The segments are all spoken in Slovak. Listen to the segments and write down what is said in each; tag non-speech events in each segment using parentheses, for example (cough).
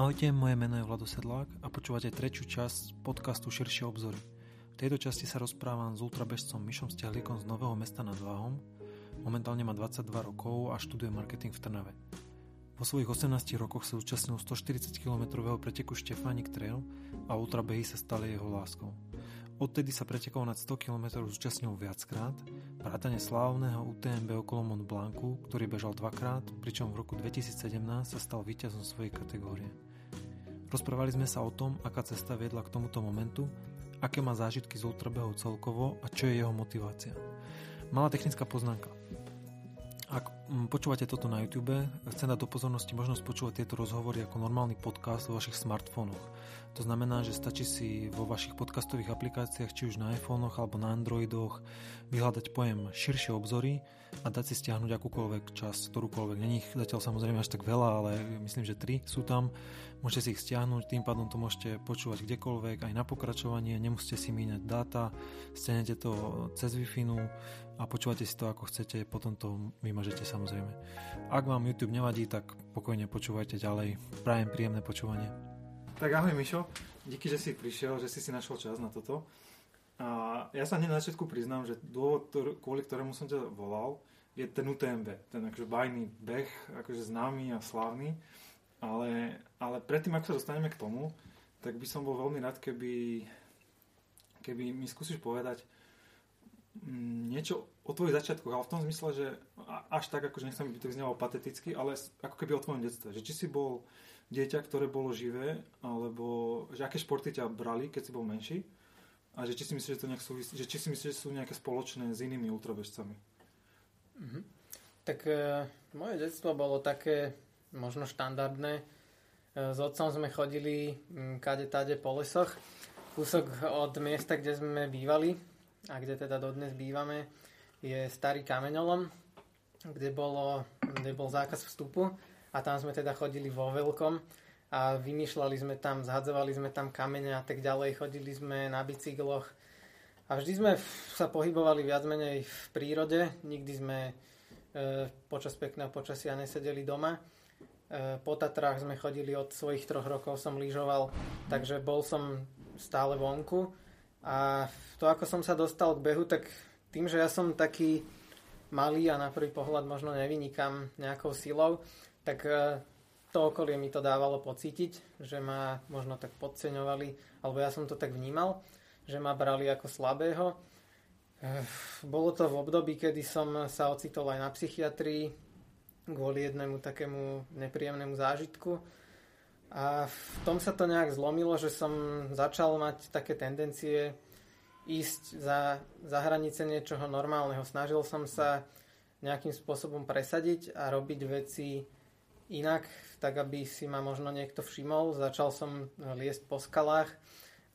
Ahojte, moje meno je Vlado Sedlák a počúvate trečiu časť podcastu Širšie obzory. V tejto časti sa rozprávam s ultrabežcom Mišom Stiahlíkom z Nového mesta nad Váhom. Momentálne má 22 rokov a študuje marketing v Trnave. Po svojich 18 rokoch sa zúčastnil 140 km preteku Štefánik Trail a ultrabehy sa stali jeho láskou. Odtedy sa pretekov nad 100 km zúčastnil viackrát, vrátane slávneho UTMB okolo Mont Blancu, ktorý bežal dvakrát, pričom v roku 2017 sa stal víťazom svojej kategórie. Rozprávali sme sa o tom, aká cesta viedla k tomuto momentu, aké má zážitky z ultrabehov celkovo a čo je jeho motivácia. Malá technická poznámka. Mm, počúvate toto na YouTube, chcem dať do pozornosti možnosť počúvať tieto rozhovory ako normálny podcast vo vašich smartfónoch. To znamená, že stačí si vo vašich podcastových aplikáciách, či už na iPhonech alebo na Androidoch, vyhľadať pojem širšie obzory a dať si stiahnuť akúkoľvek časť, ktorúkoľvek. Není ich zatiaľ samozrejme až tak veľa, ale myslím, že tri sú tam. Môžete si ich stiahnuť, tým pádom to môžete počúvať kdekoľvek, aj na pokračovanie, nemusíte si míňať dáta, stiahnete to cez Wi-Fi a počúvate si to ako chcete, potom to vymažete samozrejme. Ak vám YouTube nevadí, tak pokojne počúvajte ďalej. Prajem príjemné počúvanie. Tak ahoj Mišo, díky, že si prišiel, že si si našiel čas na toto. A ja sa hneď na začiatku priznám, že dôvod, kvôli ktorému som ťa volal, je ten UTMB, ten akože bajný beh, akože známy a slávny. Ale, ale predtým, ako sa dostaneme k tomu, tak by som bol veľmi rád, keby, keby mi skúsiš povedať, niečo o tvojich začiatkoch, ale v tom zmysle, že až tak, akože nechcem by to znelo pateticky, ale ako keby o tvojom detstve. Že či si bol dieťa, ktoré bolo živé, alebo že aké športy ťa brali, keď si bol menší a že či si myslíš, že, to nejak súvisí, že či si myslíš, že sú nejaké spoločné s inými ultrabežcami. Mm-hmm. Tak e, moje detstvo bolo také možno štandardné. E, s otcom sme chodili m, kade tade po lesoch, kúsok od miesta, kde sme bývali, a kde teda dodnes bývame, je starý kameňolom, kde, bolo, kde bol zákaz vstupu a tam sme teda chodili vo veľkom a vymýšľali sme tam, zhadzovali sme tam kamene a tak ďalej, chodili sme na bicykloch a vždy sme sa pohybovali viac menej v prírode, nikdy sme e, počas pekného počasia nesedeli doma. E, po Tatrách sme chodili od svojich troch rokov, som lyžoval, takže bol som stále vonku a to, ako som sa dostal k behu, tak tým, že ja som taký malý a na prvý pohľad možno nevynikám nejakou silou, tak e, to okolie mi to dávalo pocítiť, že ma možno tak podceňovali, alebo ja som to tak vnímal, že ma brali ako slabého. E, bolo to v období, kedy som sa ocitol aj na psychiatrii kvôli jednému takému nepríjemnému zážitku a v tom sa to nejak zlomilo, že som začal mať také tendencie ísť za, za hranice niečoho normálneho. Snažil som sa nejakým spôsobom presadiť a robiť veci inak, tak aby si ma možno niekto všimol. Začal som liesť po skalách,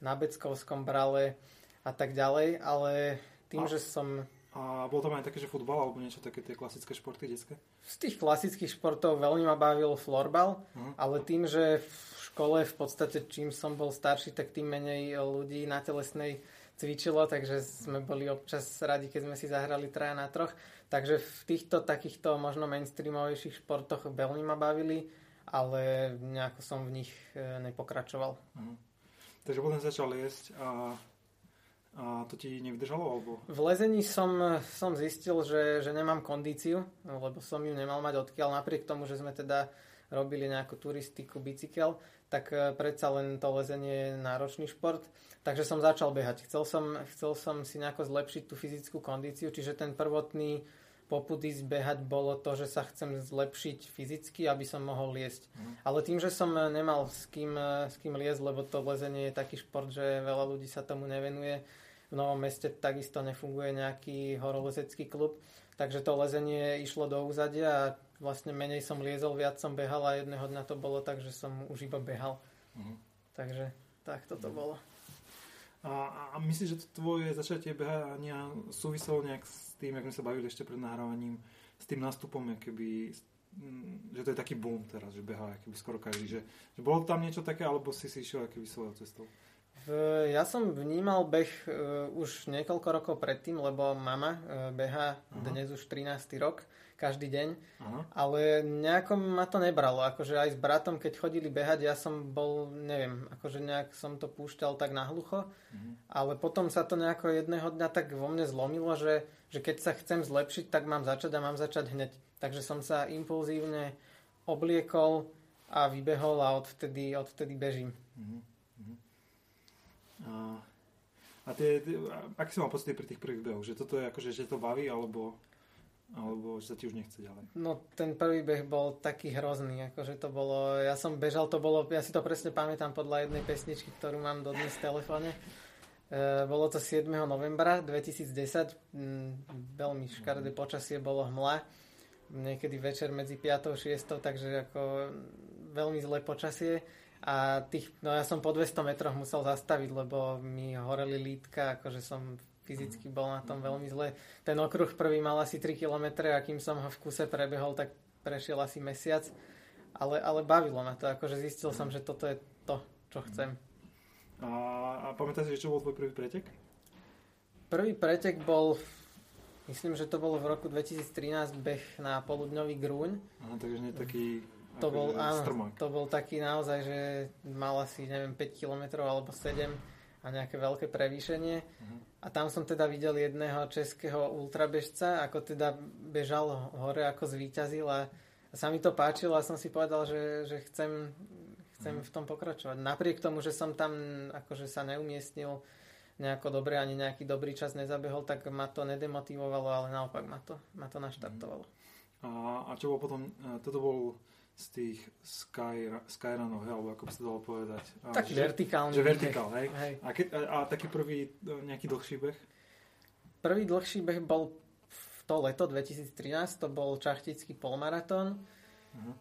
na Beckovskom brale a tak ďalej, ale tým, že som... A bol tam aj také, že futbal alebo niečo také tie klasické športy detské? Z tých klasických športov veľmi ma bavil florbal, uh-huh. ale tým, že v škole v podstate čím som bol starší, tak tým menej ľudí na telesnej cvičilo, takže sme boli občas radi, keď sme si zahrali traja na troch. Takže v týchto takýchto možno mainstreamovejších športoch veľmi ma bavili, ale nejako som v nich e, nepokračoval. Uh-huh. Takže potom začal jesť a a to ti nevydržalo? Alebo? V lezení som, som zistil, že, že nemám kondíciu, lebo som ju nemal mať odkiaľ. Napriek tomu, že sme teda robili nejakú turistiku, bicykel, tak e, predsa len to lezenie je náročný šport. Takže som začal behať. Chcel som, chcel som si nejako zlepšiť tú fyzickú kondíciu, čiže ten prvotný poput ísť behať bolo to, že sa chcem zlepšiť fyzicky, aby som mohol liesť. Mm. Ale tým, že som nemal s kým, e, s kým liesť, lebo to lezenie je taký šport, že veľa ľudí sa tomu nevenuje, v Novom meste takisto nefunguje nejaký horolezecký klub, takže to lezenie išlo do úzadia a vlastne menej som liezol, viac som behal a jedného dňa to bolo tak, že som už iba behal. Uh-huh. Takže tak toto uh-huh. bolo. A, a myslíš, že to tvoje začatie behania súviselo nejak s tým, jak sme sa bavili ešte pred nahrávaním, s tým nástupom, keby, že to je taký boom teraz, že behá keby skoro každý. Že, že bolo tam niečo také, alebo si si išiel keby svojou cestou? Ja som vnímal beh uh, už niekoľko rokov predtým, lebo mama uh, beha uh-huh. dnes už 13. rok, každý deň, uh-huh. ale nejako ma to nebralo. Akože aj s bratom, keď chodili behať, ja som bol, neviem, akože nejak som to púšťal tak nahlucho, uh-huh. ale potom sa to nejako jedného dňa tak vo mne zlomilo, že, že keď sa chcem zlepšiť, tak mám začať a mám začať hneď. Takže som sa impulzívne obliekol a vybehol a odvtedy, odvtedy bežím. Uh-huh. A, a tie, tie, aký si mal pocit pri tých prvých behoch? Že toto je akože, že to baví, alebo, alebo že sa ti už nechce ďalej? No ten prvý beh bol taký hrozný, akože to bolo, ja som bežal, to bolo, ja si to presne pamätám podľa jednej pesničky, ktorú mám dodnes v telefóne. E, bolo to 7. novembra 2010, mm, veľmi škaredé mhm. počasie, bolo hmla, niekedy večer medzi 5. a 6. takže ako veľmi zlé počasie a tých, no ja som po 200 metroch musel zastaviť, lebo mi horeli lítka, akože som fyzicky bol na tom veľmi zle. Ten okruh prvý mal asi 3 km a kým som ho v kuse prebehol, tak prešiel asi mesiac. Ale, ale bavilo ma to, akože zistil som, že toto je to, čo chcem. A, a pamätáš si, čo bol tvoj prvý pretek? Prvý pretek bol, myslím, že to bolo v roku 2013 beh na poludňový grúň. Aha, takže nie taký to bol, áno, to bol taký naozaj, že mal asi, neviem, 5 km alebo 7 a nejaké veľké prevýšenie. Uh-huh. A tam som teda videl jedného českého ultrabežca, ako teda bežal hore, ako zvíťazil a sa mi to páčilo a som si povedal, že, že chcem, chcem uh-huh. v tom pokračovať. Napriek tomu, že som tam akože sa neumiestnil nejako dobre, ani nejaký dobrý čas nezabehol, tak ma to nedemotivovalo, ale naopak ma to, ma to naštartovalo. A, a čo bol potom, e, toto bol z tých sky, skyrunov, alebo ako by sa dalo povedať. Taký že, vertikálny. Že vertikál, hej. hej. A, ke, a, a taký prvý e, nejaký dlhší beh? Prvý dlhší beh bol v to leto 2013, to bol čachtický polmaratón. Uh-huh.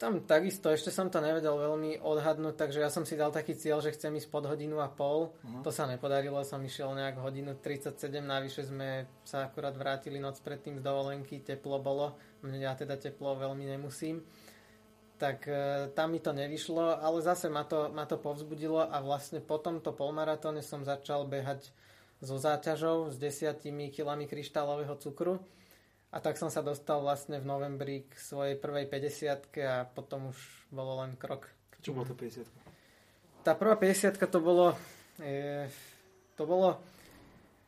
Tam takisto, ešte som to nevedel veľmi odhadnúť, takže ja som si dal taký cieľ, že chcem ísť pod hodinu a pol. Uh-huh. To sa nepodarilo, som išiel nejak hodinu 37, navyše sme sa akurát vrátili noc predtým z dovolenky, teplo bolo, mne ja teda teplo veľmi nemusím tak e, tam mi to nevyšlo, ale zase ma to, ma to povzbudilo a vlastne po tomto polmaratóne som začal behať so záťažou s desiatimi kilami kryštálového cukru a tak som sa dostal vlastne v novembri k svojej prvej 50 a potom už bolo len krok. Čo bolo to 50 Tá prvá 50 to bolo e, to bolo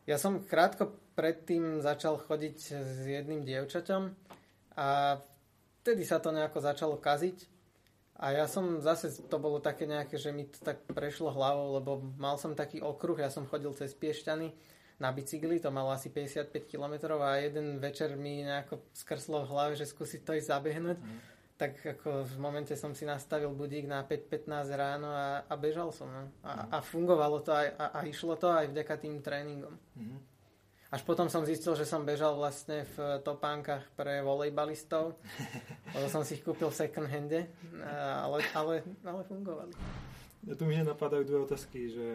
ja som krátko predtým začal chodiť s jedným dievčaťom a vtedy sa to nejako začalo kaziť. A ja som zase, to bolo také nejaké, že mi to tak prešlo hlavou, lebo mal som taký okruh, ja som chodil cez Piešťany na bicykli, to malo asi 55 km a jeden večer mi nejako skrslo v hlave, že skúsiť to ísť zabehnúť. Mm. Tak ako v momente som si nastavil budík na 5.15 ráno a, a bežal som. No. A, mm. a fungovalo to aj, a, a išlo to aj vďaka tým tréningom. Mm. Až potom som zistil, že som bežal vlastne v topánkach pre volejbalistov, (laughs) lebo som si ich kúpil v second hande, ale, ale, ale fungovali. Ja tu mi napadajú dve otázky, že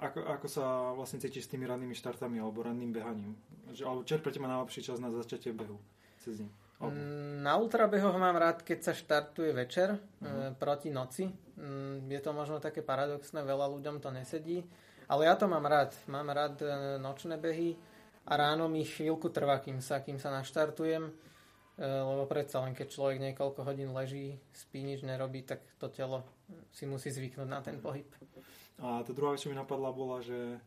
ako, ako sa vlastne cítiš s tými rannými štartami alebo ranným behaním? Že, alebo čo je pre teba najlepší čas na začatie behu cez deň? Mm, na ultrabehoch mám rád, keď sa štartuje večer uh-huh. proti noci. Mm, je to možno také paradoxné, veľa ľuďom to nesedí ale ja to mám rád. Mám rád e, nočné behy a ráno mi chvíľku trvá, kým sa, kým sa naštartujem, e, lebo predsa len keď človek niekoľko hodín leží, spí, nič nerobí, tak to telo si musí zvyknúť na ten pohyb. A tá druhá vec, čo mi napadla, bola, že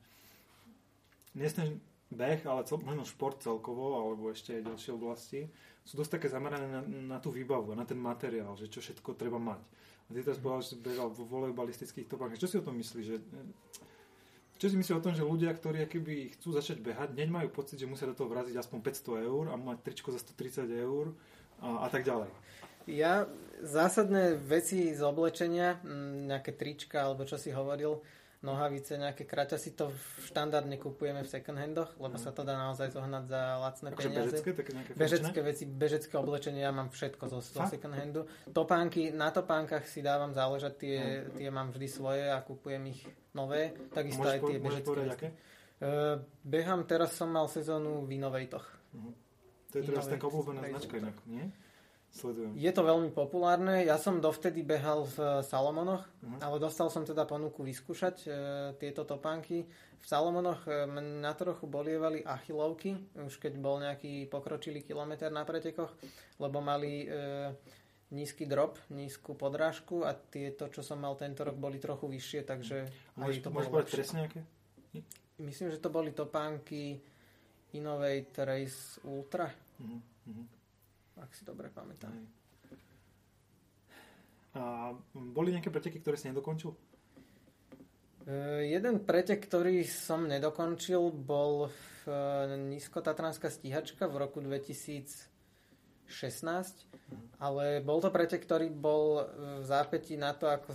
ten beh, ale cel, možno šport celkovo, alebo ešte aj ďalšie oblasti, sú dosť také zamerané na, na tú výbavu, na ten materiál, že čo všetko treba mať. A ty teraz povedal, že bežal vo volejbalistických topách. Čo si o tom myslíš? Že čo si myslíš o tom, že ľudia, ktorí keby chcú začať behať, neď majú pocit, že musia do toho vraziť aspoň 500 eur a mať tričko za 130 eur a, a tak ďalej? Ja zásadné veci z oblečenia, nejaké trička alebo čo si hovoril, nohavice, nejaké kraťasy, to štandardne kupujeme v second handoch, lebo mm. sa to dá naozaj zohnať za lacné Akože peniaze. Bežecké, také nejaké bežecké veci, bežecké oblečenie, ja mám všetko zo, zo second handu. Topánky, na topánkach si dávam záležať, tie, mm. tie mám vždy svoje a kupujem ich nové, takisto môžeš aj tie bežecké povedať, aké? Uh, behám, teraz som mal sezónu v Innovateoch. Uh-huh. To je teraz taká obľúbená značka inak, nie? Sledujem. Je to veľmi populárne. Ja som dovtedy behal v Salomonoch, Mhm. ale dostal som teda ponuku vyskúšať e, tieto topánky. V Salomonoch e, na trochu bolievali achilovky, už keď bol nejaký pokročilý kilometr na pretekoch, lebo mali e, nízky drop, nízku podrážku a tieto, čo som mal tento rok, boli trochu vyššie, takže Môžeš, to môžeš povedať presne aké? Myslím, že to boli topánky Innovate Race Ultra. Mhm. Ak si dobre pamätám. A boli nejaké preteky, ktoré si nedokončil? E, jeden pretek, ktorý som nedokončil, bol v e, nízkotatranská stíhačka v roku 2016, ale bol to pretek, ktorý bol e, v zápätí na to, ako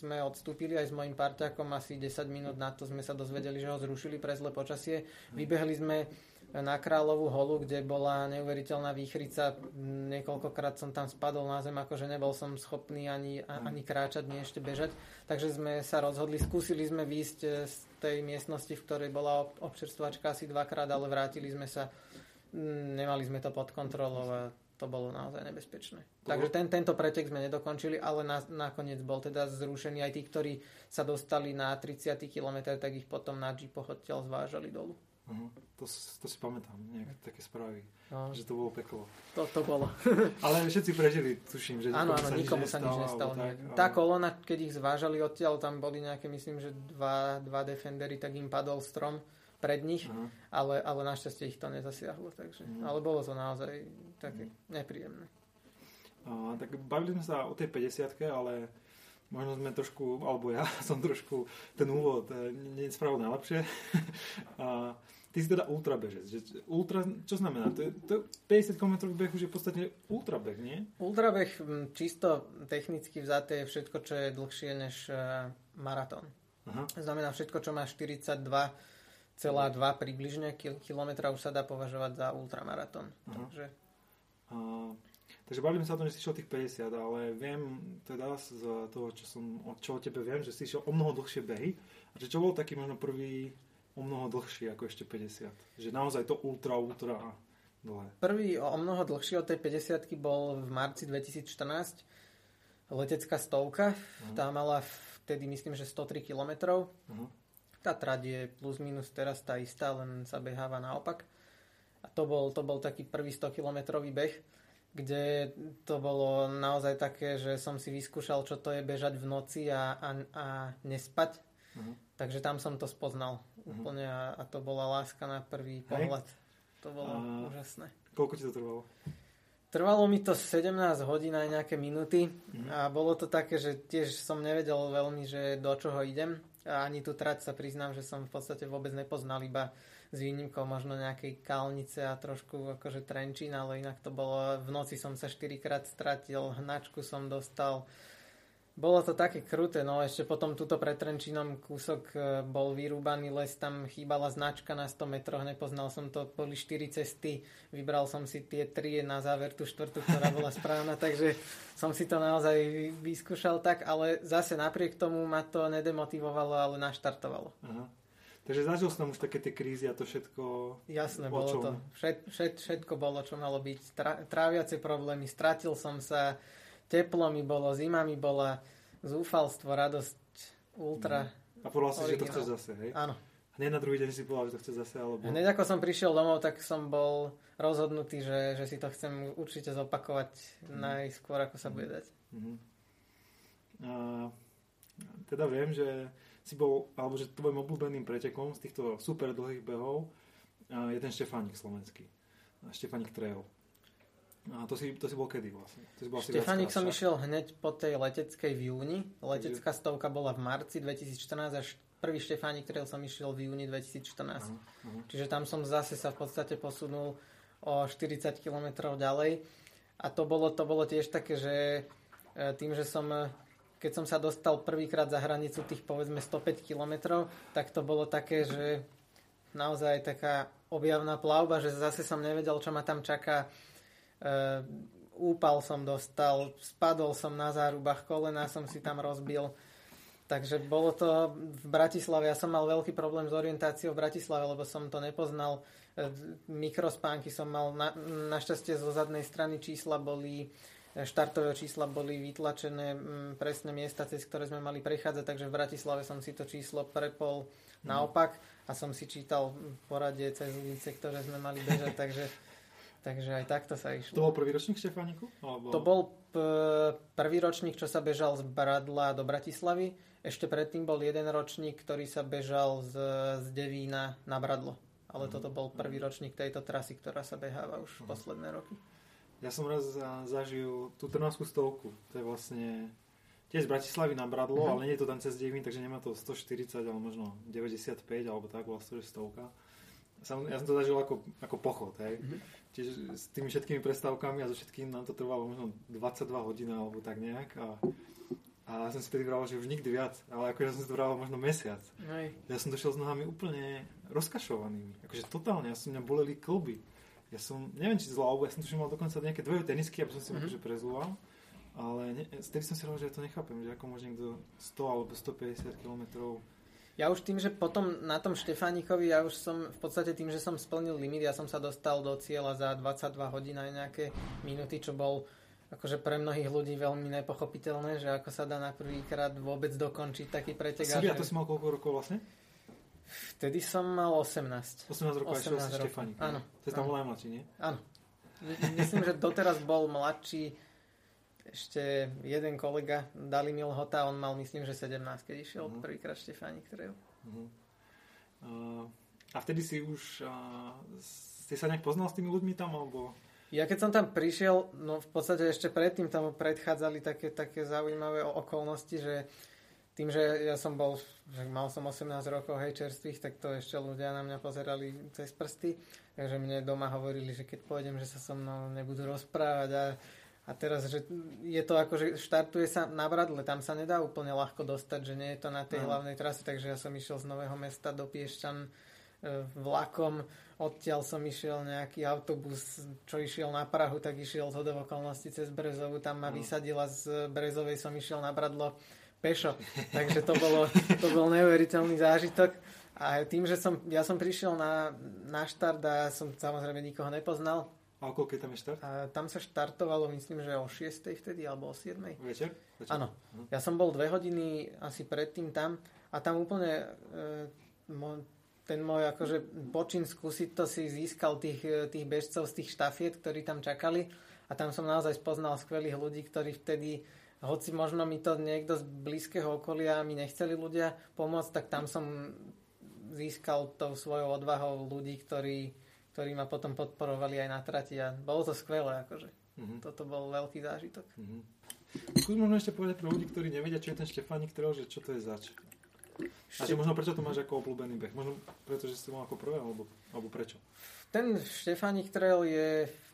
sme odstúpili aj s mojim parťakom asi 10 minút na to sme sa dozvedeli, že ho zrušili pre zlé počasie. Vybehli sme na Kráľovú holu, kde bola neuveriteľná výchrica. Niekoľkokrát som tam spadol na zem, akože nebol som schopný ani, a- ani kráčať, nie ešte bežať. Takže sme sa rozhodli, skúsili sme výjsť e, z tej miestnosti, v ktorej bola ob- občerstvačka asi dvakrát, ale vrátili sme sa. Mm, Nemali sme to pod kontrolou a to bolo naozaj nebezpečné. Takže ten, tento pretek sme nedokončili, ale na, nakoniec bol teda zrušený aj tí, ktorí sa dostali na 30 km, tak ich potom na jeepoch odtiaľ zvážali dolu. Uh-huh. To, to si pamätám, nejaké také správy, No, že to bolo peklo. to, to bolo. (laughs) Ale všetci prežili, tuším, že Áno, áno, sa nikomu sa nič nestalo. tak, Tá ale- kolona, keď ich zvážali odtiaľ, tam boli nejaké, myslím, že dva, dva defendery, tak im padol strom pred nich, ale, ale našťastie ich to nezasiahlo, takže, Mhm. ale bolo to naozaj také nepríjemné. A, tak bavili sme sa o tej 50 ale možno sme trošku, alebo ja (laughs) som trošku ten úvod eh, nespravil najlepšie. (laughs) a, ty si teda ultrabežec. Že, ultra, čo znamená? To je, to je 50 km beh už je v podstate ultrabeh, nie? Ultrabeh čisto technicky vzaté je všetko, čo je dlhšie než uh, maratón. Aha. Znamená všetko, čo má 42,2 približne kil- kilometra už sa dá považovať za ultramaratón. Aha. Takže A, takže bavili sme sa o tom, že si išiel tých 50, ale viem teda z toho, čo, som, o- čo o tebe viem, že si išiel o mnoho dlhšie behy. A čo bol taký možno prvý o mnoho dlhší ako ešte 50? Že naozaj to ultra, ultra dlhé. Prvý o mnoho dlhší od tej 50 bol v marci 2014 letecká stovka. Mhm. Tá mala vtedy myslím, že 103 km. Aha. Tá trať je plus minus teraz tá istá, len sa beháva naopak. A to bol, to bol taký prvý 100 kilometrový beh, kde to bolo naozaj také, že som si vyskúšal, čo to je bežať v noci a, a, a nespať. Aha. Takže tam som to spoznal. Úplne a, a to bola láska na prvý Hej. pohľad. To bolo A- úžasné. Koľko ti to trvalo? Trvalo mi to 17 hodín aj nejaké minúty Mhm. a bolo to také, že tiež som nevedel veľmi, že do čoho idem a ani tú trať sa priznám, že som v podstate vôbec nepoznal iba s výnimkou možno nejakej kalnice a trošku akože Trenčín, ale inak to bolo, v noci som sa 4 krát stratil, hnačku som dostal. Bolo to také kruté, no ešte potom túto pred Trenčínom kúsok e, bol vyrúbaný les, tam chýbala značka na 100 metroch, nepoznal som to, boli 4 cesty, vybral som si tie 3 na záver, tú štvrtú, ktorá bola správna, takže som si to naozaj vy- vyskúšal tak, ale zase napriek tomu ma to nedemotivovalo, ale naštartovalo. Aha. Takže zažil som už také tie krízy a to všetko... Jasné, bolo to. Všet, všet, všetko bolo, čo malo byť. Tra, tráviace problémy, stratil som sa, teplo mi bolo, zima mi bola, zúfalstvo, radosť, ultra. A povedal si, že to chceš zase, hej? Áno. Hneď na druhý deň si povedal, že to chceš zase, alebo... Hneď ako som prišiel domov, tak som bol rozhodnutý, že, že si to chcem určite zopakovať najskôr, ako sa bude dať. Mhm. A, teda viem, že si bol, alebo že tvojim obľúbeným pretekom z týchto super dlhých behov je ten Štefánik slovenský. A Štefánik Trail. A to si, to si bol kedy vlastne? To si bol asi Štefánik viackrát som išiel hneď po tej leteckej v júni. Letecká stovka bola v marci 2014 až prvý Štefánik Trail som išiel v júni 2014. Aha, aha. Čiže tam som zase sa v podstate posunul o 40 km ďalej. A to bolo, to bolo tiež také, že e, tým, že som, e, keď som sa dostal prvýkrát za hranicu tých povedzme 105 km, tak to bolo také, že naozaj taká objavná plavba, že zase som nevedel, čo ma tam čaká. E, úpal som dostal, spadol som na zárubách, kolena som si tam rozbil. Takže bolo to v Bratislave. Ja som mal veľký problém s orientáciou v Bratislave, lebo som to nepoznal. E, mikrospánky som mal. Na, našťastie zo zadnej strany čísla boli e, štartové čísla boli vytlačené presné miesta, cez ktoré sme mali prechádzať, takže v Bratislave som si to číslo prepol mm. naopak a som si čítal poradie cez ulice, ktoré sme mali bežať, takže Takže aj takto sa išlo. To bol prvý ročník Štefániku? Alebo... To bol p- prvý ročník, čo sa bežal z Bradla do Bratislavy. Ešte predtým bol jeden ročník, ktorý sa bežal z, z Devína na Bradlo. Ale mm. toto bol prvý ročník tejto trasy, ktorá sa beháva už mm. posledné roky. Ja som raz zažil tú Trnavskú stovku. To je vlastne tiež z Bratislavy na Bradlo, mm. ale nie je to tam cez Devín, takže nemá to 140, ale možno 95, alebo tak, bola to stovka. Sam, ja som to zažil ako, ako pochod, hej. Mm-hmm Čiže s tými všetkými prestávkami a so všetkým nám to trvalo možno 22 hodín alebo tak nejak a, a ja som si tedy vral, že už nikdy viac, ale ako ja som si to vral možno mesiac. Hej. Ja som došiel s nohami úplne rozkašovanými, akože totálne, ja som mňa boleli klby. Ja som, neviem či zľavu, ja som tuším mal dokonca nejaké dvoje tenisky, aby som si mm-hmm. akože prezúval, ale ne, vtedy som si hovoril, že ja to nechápem, že ako môže niekto 100 alebo 150 kilometrov ja už tým, že potom na tom Štefánikovi, ja už som v podstate tým, že som splnil limit, ja som sa dostal do cieľa za 22 hodín aj nejaké minúty, čo bol akože pre mnohých ľudí veľmi nepochopiteľné, že ako sa dá na prvýkrát vôbec dokončiť taký pretek. Si, a to si mal koľko rokov vlastne? Vtedy som mal 18. 18 rokov 18 a Štefánik. Áno. To je tam bol najmladší, nie? Áno. Myslím, že doteraz bol mladší ešte jeden kolega, Dalimil Hota, on mal myslím, že 17, keď išiel uh-huh. prvýkrát Štefánik Trail. Uh-huh. Uh, a vtedy si už, uh, si sa nejak poznal s tými ľuďmi tam, alebo... Ja keď som tam prišiel, no v podstate ešte predtým tam predchádzali také, také zaujímavé okolnosti, že tým, že ja som bol, že mal som 18 rokov, hej, čerstvých, tak to ešte ľudia na mňa pozerali cez prsty. Takže mne doma hovorili, že keď pôjdem, že sa so mnou nebudú rozprávať a a teraz, že je to ako, že štartuje sa na Bradle, tam sa nedá úplne ľahko dostať, že nie je to na tej no. hlavnej trase, takže ja som išiel z Nového mesta do Piešťan e, vlakom, odtiaľ som išiel nejaký autobus, čo išiel na Prahu, tak išiel z okolností cez Brezovu, tam ma no. vysadila z Brezovej, som išiel na Bradlo pešo, (laughs) takže to, bolo, to bol neuveriteľný zážitok. A tým, že som, ja som prišiel na, na štart a som samozrejme nikoho nepoznal, a o koľkej tam je štart? A tam sa štartovalo, myslím, že o 6. vtedy, alebo o 7. Večer? Večer? Áno. Uh-huh. Ja som bol dve hodiny asi predtým tam a tam úplne e, mo, ten môj akože počin skúsiť to si získal tých, e, tých bežcov z tých štafiet, ktorí tam čakali a tam som naozaj spoznal skvelých ľudí, ktorí vtedy hoci možno mi to niekto z blízkeho okolia mi nechceli ľudia pomôcť, tak tam som získal tou svojou odvahou ľudí, ktorí ktorí ma potom podporovali aj na trati a bolo to skvelé, akože. Mm-hmm. Toto bol veľký zážitok. Mm-hmm. Skús možno ešte povedať pre ľudí, ktorí nevedia, čo je ten Štefánik Trail, že čo to je zač. A že možno prečo to máš ako obľúbený beh? Možno preto, že si to mal ako prvé, alebo, alebo prečo? Ten Štefánik Trail je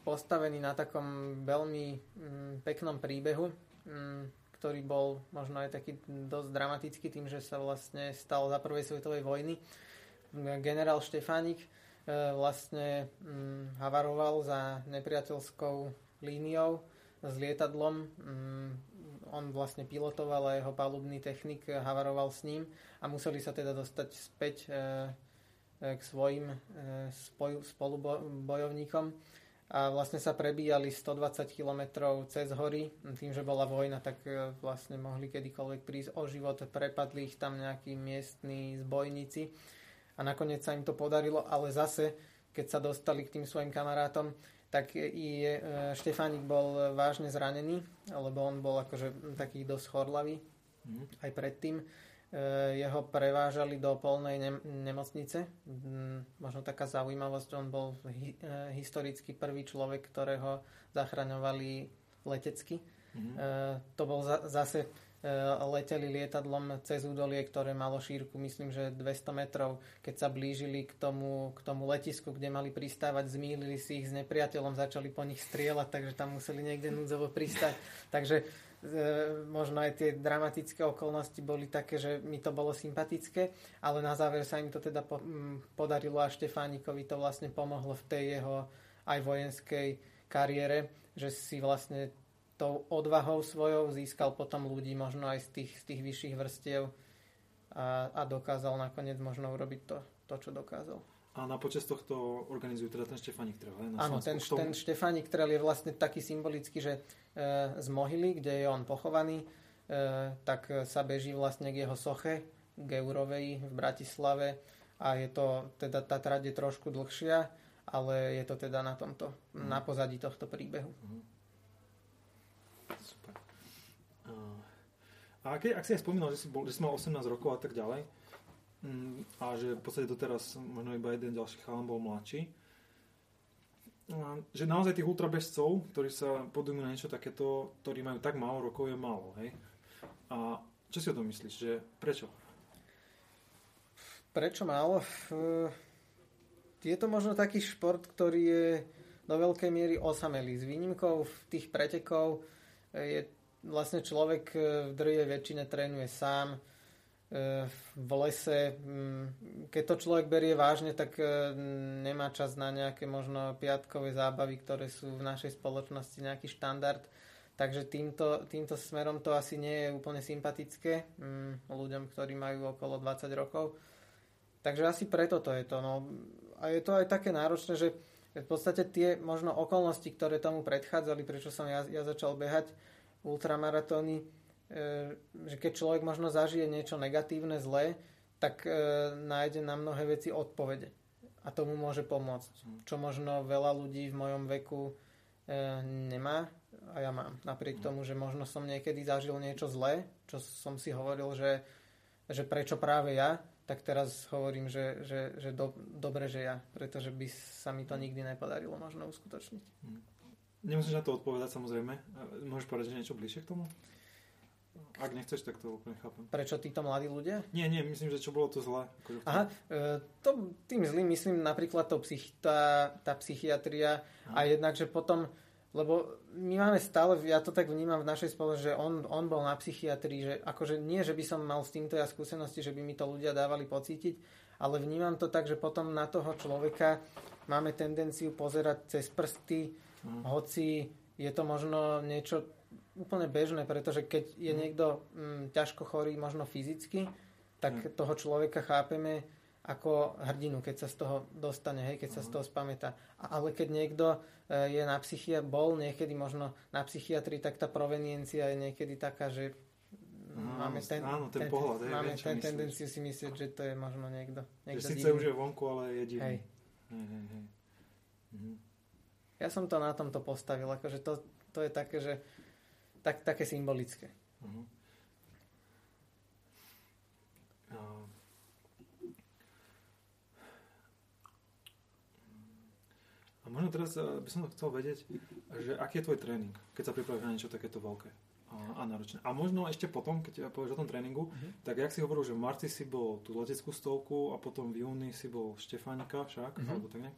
postavený na takom veľmi mm, peknom príbehu, mm, ktorý bol možno aj taký dosť dramatický tým, že sa vlastne stal za prvej svetovej vojny. Generál Štefánik vlastne hm, havaroval za nepriateľskou líniou s lietadlom. Hm, on vlastne pilotoval a jeho palubný technik havaroval s ním a museli sa teda dostať späť e, e k svojim e, spolubojovníkom a vlastne sa prebíjali 120 km cez hory. Tým, že bola vojna, tak e, vlastne mohli kedykoľvek prísť o život. Prepadli ich tam nejakí miestni zbojníci a nakoniec sa im to podarilo, ale zase, keď sa dostali k tým svojim kamarátom, tak i e, Štefánik bol vážne zranený, lebo on bol akože taký dosť chorlavý mm. aj predtým. E, jeho prevážali do polnej nemocnice. Možno taká zaujímavosť, on bol hi, e, historicky prvý človek, ktorého zachraňovali letecky. Mm. To bol zase leteli lietadlom cez údolie, ktoré malo šírku, myslím, že 200 metrov. Keď sa blížili k tomu, k tomu letisku, kde mali pristávať, zmýlili si ich s nepriateľom, začali po nich strieľať, takže tam museli niekde núdzovo pristať. Takže e, možno aj tie dramatické okolnosti boli také, že mi to bolo sympatické, ale na záver sa im to teda podarilo a Štefánikovi to vlastne pomohlo v tej jeho aj vojenskej kariére, že si vlastne tou odvahou svojou získal potom ľudí možno aj z tých, z tých vyšších vrstiev a, a dokázal nakoniec možno urobiť to, to, čo dokázal. A na počas tohto organizujú teda ten Štefánik Trail, Áno, ten, ten Štefánik Trail je vlastne taký symbolický, že e, z mohyly, kde je on pochovaný, e, tak sa beží vlastne k jeho soche, k Eurovej v Bratislave a je to, teda tá trať je trošku dlhšia, ale je to teda na tomto, mm. na pozadí tohto príbehu. Mm. Super. A keď, ak si aj spomínal, že si, bol, že si mal 18 rokov a tak ďalej, Mm, a že v podstate doteraz možno iba jeden ďalší chalan bol mladší. A že naozaj tých ultrabežcov, ktorí sa podujú na niečo takéto, ktorí majú tak málo rokov, je málo, hej? A čo si o tom myslíš? Že prečo? Prečo málo? Je to možno taký šport, ktorý je do veľkej miery osamelý. S výnimkou tých pretekov je vlastne človek v drvej väčšine trénuje sám E, v lese, mm, keď to človek berie vážne, tak e, nemá čas na nejaké možno piatkové zábavy, ktoré sú v našej spoločnosti nejaký štandard. Takže týmto, týmto smerom to asi nie je úplne sympatické mm, ľuďom, ktorí majú okolo 20 rokov. Takže asi preto to je to. No. A je to aj také náročné, že v podstate tie možno okolnosti, ktoré tomu predchádzali, prečo som ja, ja začal behať ultramaratóny, E, že keď človek možno zažije niečo negatívne, zlé, tak e, nájde na mnohé veci odpovede. A tomu môže pomôcť. Čo možno veľa ľudí v mojom veku e, nemá a ja mám. Napriek tomu, že možno som niekedy zažil niečo zlé, čo som si hovoril, že, že prečo práve ja, tak teraz hovorím, že, že, že do, dobre, že ja, pretože by sa mi to nikdy nepodarilo možno uskutočniť. Hm. Nemusíš na to odpovedať samozrejme. Môžeš povedať niečo bližšie k tomu? Ak nechceš, tak to úplne chápem. Prečo títo mladí ľudia? Nie, nie, myslím, že čo bolo to zlé. Akože Aha, e, to, tým zlým myslím napríklad to psych, tá, tá psychiatria Aha. a jednak, že potom, lebo my máme stále, ja to tak vnímam v našej spoločnosti, že on, on bol na psychiatrii, že akože nie, že by som mal s týmto ja skúsenosti, že by mi to ľudia dávali pocítiť, ale vnímam to tak, že potom na toho človeka máme tendenciu pozerať cez prsty, Aha. hoci je to možno niečo úplne bežné, pretože keď je mm. niekto mm, ťažko chorý, možno fyzicky, tak mm. toho človeka chápeme ako hrdinu, keď sa z toho dostane, hej, keď sa z toho spamätá. Ale keď niekto e, je na psychia, bol niekedy možno na psychiatrii, tak tá proveniencia je niekedy taká, že máme ten, áno, ten, ten pohľad, hej, máme ten tendenciu si myslieť, že to je možno niekto. niekto že síce už je vonku, ale je divný. Hej. Hej, hej, hej. Mhm. Ja som to na tomto postavil, akože to, to je také, že tak, také symbolické. Uh-huh. Možno teraz eh, by som chcel vedieť, že aký je tvoj tréning, keď sa pripravíš na niečo takéto veľké a, a náročné. A možno ešte potom, keď povieš o tom tréningu, uh-huh. tak jak si hovoril, že v marci si bol tú leteckú stovku a potom v júni si bol Štefánika však, uh-huh. alebo tak nejak.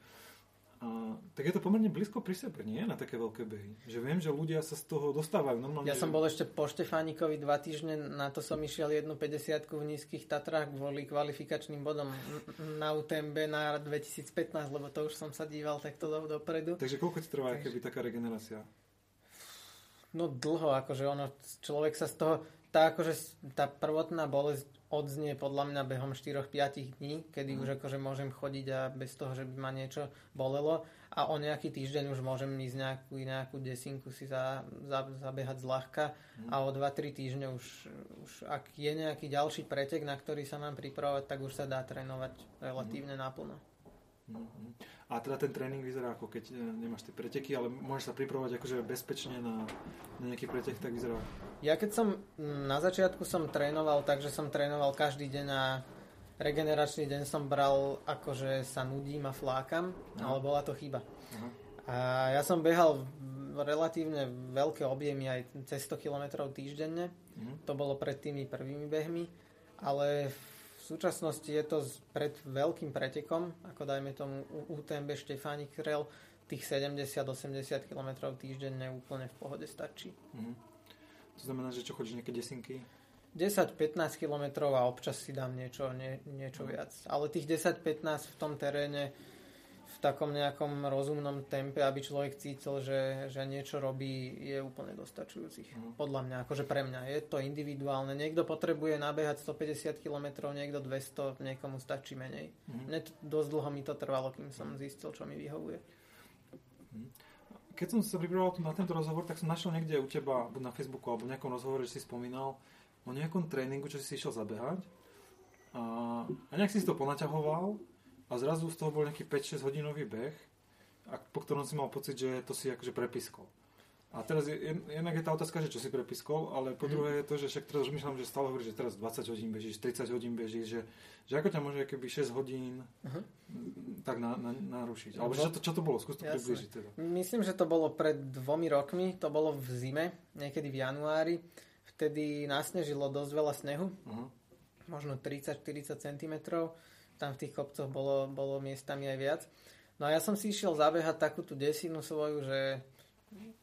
A, tak je to pomerne blízko pri sebe, nie? Na také veľké behy. Že viem, že ľudia sa z toho dostávajú normálne. Ja som bol ešte po Štefánikovi dva týždne, na to som išiel jednu 50 v nízkych Tatrách kvôli kvalifikačným bodom na UTMB na 2015, lebo to už som sa díval takto do, dopredu. Takže koľko ti trvá Takže... keby taká regenerácia? No dlho, akože ono, človek sa z toho, tá, akože, tá prvotná bolesť odznie podľa mňa behom 4-5 dní, kedy mm. už akože môžem chodiť a bez toho, že by ma niečo bolelo a o nejaký týždeň už môžem ísť nejakú, nejakú desinku si za, za, zabehať zľahka mm. a o 2-3 týždne už, už ak je nejaký ďalší pretek, na ktorý sa mám pripravovať, tak už sa dá trénovať relatívne mm. naplno. A teda ten tréning vyzerá ako keď e, nemáš tie preteky, ale môžeš sa pripravovať akože bezpečne na, na nejaký pretek, tak vyzerá. Ja keď som na začiatku som trénoval, takže som trénoval každý deň a regeneračný deň som bral akože sa nudím a flákam, Aha. ale bola to chyba. Aha. A ja som behal relatívne veľké objemy aj cez 100 km týždenne. Uh-huh. To bolo pred tými prvými behmi, ale v súčasnosti je to pred veľkým pretekom, ako dajme tomu UTMB Štefánik Krel, tých 70-80 km týždenne úplne v pohode stačí. Mm-hmm. To znamená, že čo chodíš nejaké desinky? 10-15 km a občas si dám niečo, nie, niečo mm. viac. Ale tých 10-15 v tom teréne, v takom nejakom rozumnom tempe, aby človek cítil, že, že niečo robí, je úplne dostačujúcich. Mm. Podľa mňa, akože pre mňa. Je to individuálne. Niekto potrebuje nabehať 150 km, niekto 200, niekomu stačí menej. Mm. Mne to, dosť dlho mi to trvalo, kým som zistil, čo mi vyhovuje. Mm. Keď som sa pripravoval na tento rozhovor, tak som našiel niekde u teba, buď na Facebooku, alebo v nejakom rozhovore, že si spomínal o nejakom tréningu, čo si išiel zabehať. A, a nejak si to ponaťahoval a zrazu z toho bol nejaký 5-6 hodinový beh, a po ktorom si mal pocit, že to si akože prepiskol. A teraz je, jednak je tá otázka, že čo si prepiskol, ale po mhm. druhé je to, že však teraz rozmýšľam, že stále hovoríš, že teraz 20 hodín bežíš, 30 hodín bežíš, že, že ako ťa môže keby 6 hodín uh-huh. tak na, na, narušiť. Alebo čo to, čo to bolo? Skús to Jasne. približiť teda. Myslím, že to bolo pred dvomi rokmi, to bolo v zime, niekedy v januári. Vtedy nasnežilo dosť veľa snehu, uh-huh. možno 30-40 cm tam v tých kopcoch bolo, bolo miestami aj viac. No a ja som si išiel zabehať takú tú desinu svoju, že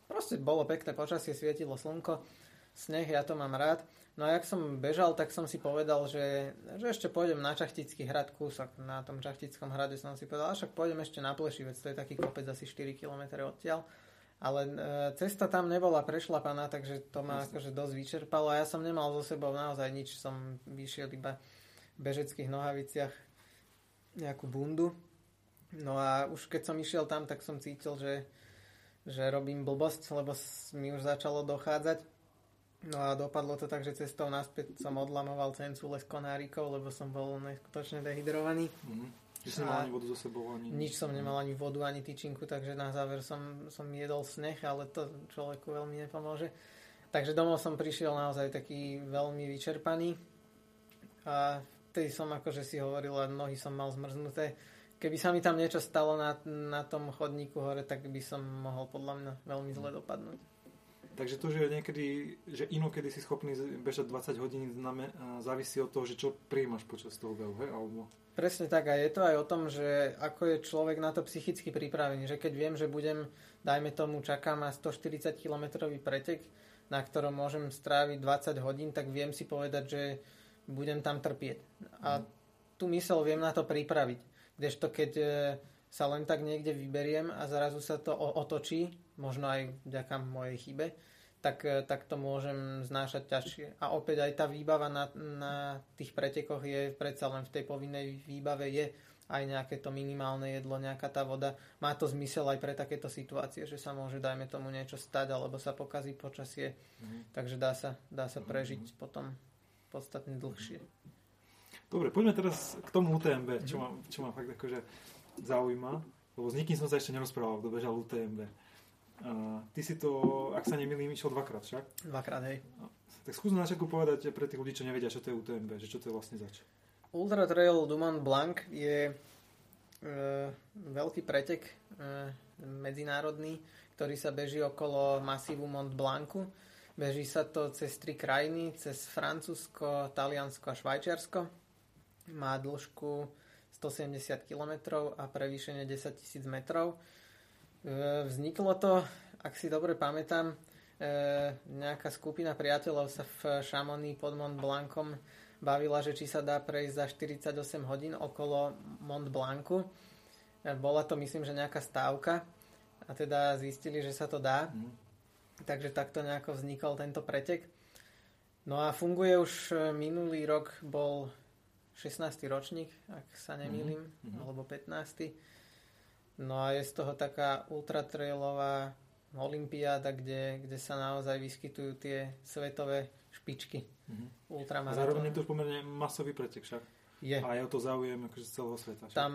proste bolo pekné počasie, svietilo slnko, sneh, ja to mám rád. No a jak som bežal, tak som si povedal, že, že ešte pôjdem na Čachtický hrad kúsok. Na tom Čachtickom hrade som si povedal, však pôjdem ešte na Plešivec, to je taký kopec asi 4 km odtiaľ. Ale e, cesta tam nebola prešlapaná, takže to ma akože dosť vyčerpalo a ja som nemal so sebou naozaj nič, som vyšiel iba v bežeckých nohaviciach nejakú bundu. No a už keď som išiel tam, tak som cítil, že, že robím blbosť, lebo mi už začalo dochádzať. No a dopadlo to tak, že cestou naspäť som odlamoval cencule s konárikov, lebo som bol neskutočne dehydrovaný. Ty si nemal ani vodu so sebou? Ani... Nič som nemal ani vodu, ani tyčinku, takže na záver som, som jedol sneh, ale to človeku veľmi nepomôže. Takže domov som prišiel naozaj taký veľmi vyčerpaný a vtedy som akože si hovoril, a nohy som mal zmrznuté. Keby sa mi tam niečo stalo na, na tom chodníku hore, tak by som mohol podľa mňa veľmi zle dopadnúť. Takže to, že niekedy, že inokedy si schopný bežať 20 hodín, závisí od toho, že čo príjmaš počas toho behu, hej? Alebo... Presne tak a je to aj o tom, že ako je človek na to psychicky pripravený, že keď viem, že budem, dajme tomu, čaká ma 140 km pretek, na ktorom môžem stráviť 20 hodín, tak viem si povedať, že budem tam trpieť. A mhm. tú mysel viem na to pripraviť. Kdežto keď e, sa len tak niekde vyberiem a zrazu sa to otočí, možno aj vďaka mojej chybe, tak, e, tak to môžem znášať ťažšie. A opäť aj tá výbava na, na tých pretekoch je predsa len v tej povinnej výbave je aj nejaké to minimálne jedlo, nejaká tá voda. Má to zmysel aj pre takéto situácie, že sa môže, dajme tomu, niečo stať, alebo sa pokazí počasie. Mm. Takže dá sa, dá sa prežiť mm. potom podstatne dlhšie. Dobre, poďme teraz k tomu UTMB, čo ma, čo ma fakt akože zaujíma, lebo s nikým som sa ešte nerozprával, kto bežal UTMB. Uh, ty si to, ak sa nemýlim, išiel dvakrát však? Dvakrát, hej. Tak skús na začiatku povedať pre tých ľudí, čo nevedia, čo to je UTMB, že čo to je vlastne zač. Ultra Trail du Mont Blanc je uh, veľký pretek uh, medzinárodný, ktorý sa beží okolo masívu Mont Blancu Beží sa to cez tri krajiny, cez Francúzsko, Taliansko a Švajčiarsko. Má dĺžku 170 km a prevýšenie 10 000 metrov. E, vzniklo to, ak si dobre pamätám, e, nejaká skupina priateľov sa v Chamonix pod Mont Blancom bavila, že či sa dá prejsť za 48 hodín okolo Mont Blancu. E, bola to myslím, že nejaká stávka a teda zistili, že sa to dá. Mm. Takže takto nejako vznikol tento pretek. No a funguje už e, minulý rok, bol 16. ročník, ak sa nemýlim, mm-hmm. alebo 15. No a je z toho taká ultratrailová olimpiáda, kde, kde sa naozaj vyskytujú tie svetové špičky mm-hmm. ultramaratónu. Zároveň je to už pomerne masový pretek však. Je. A je o to záujem akože z celého sveta. Však? Tam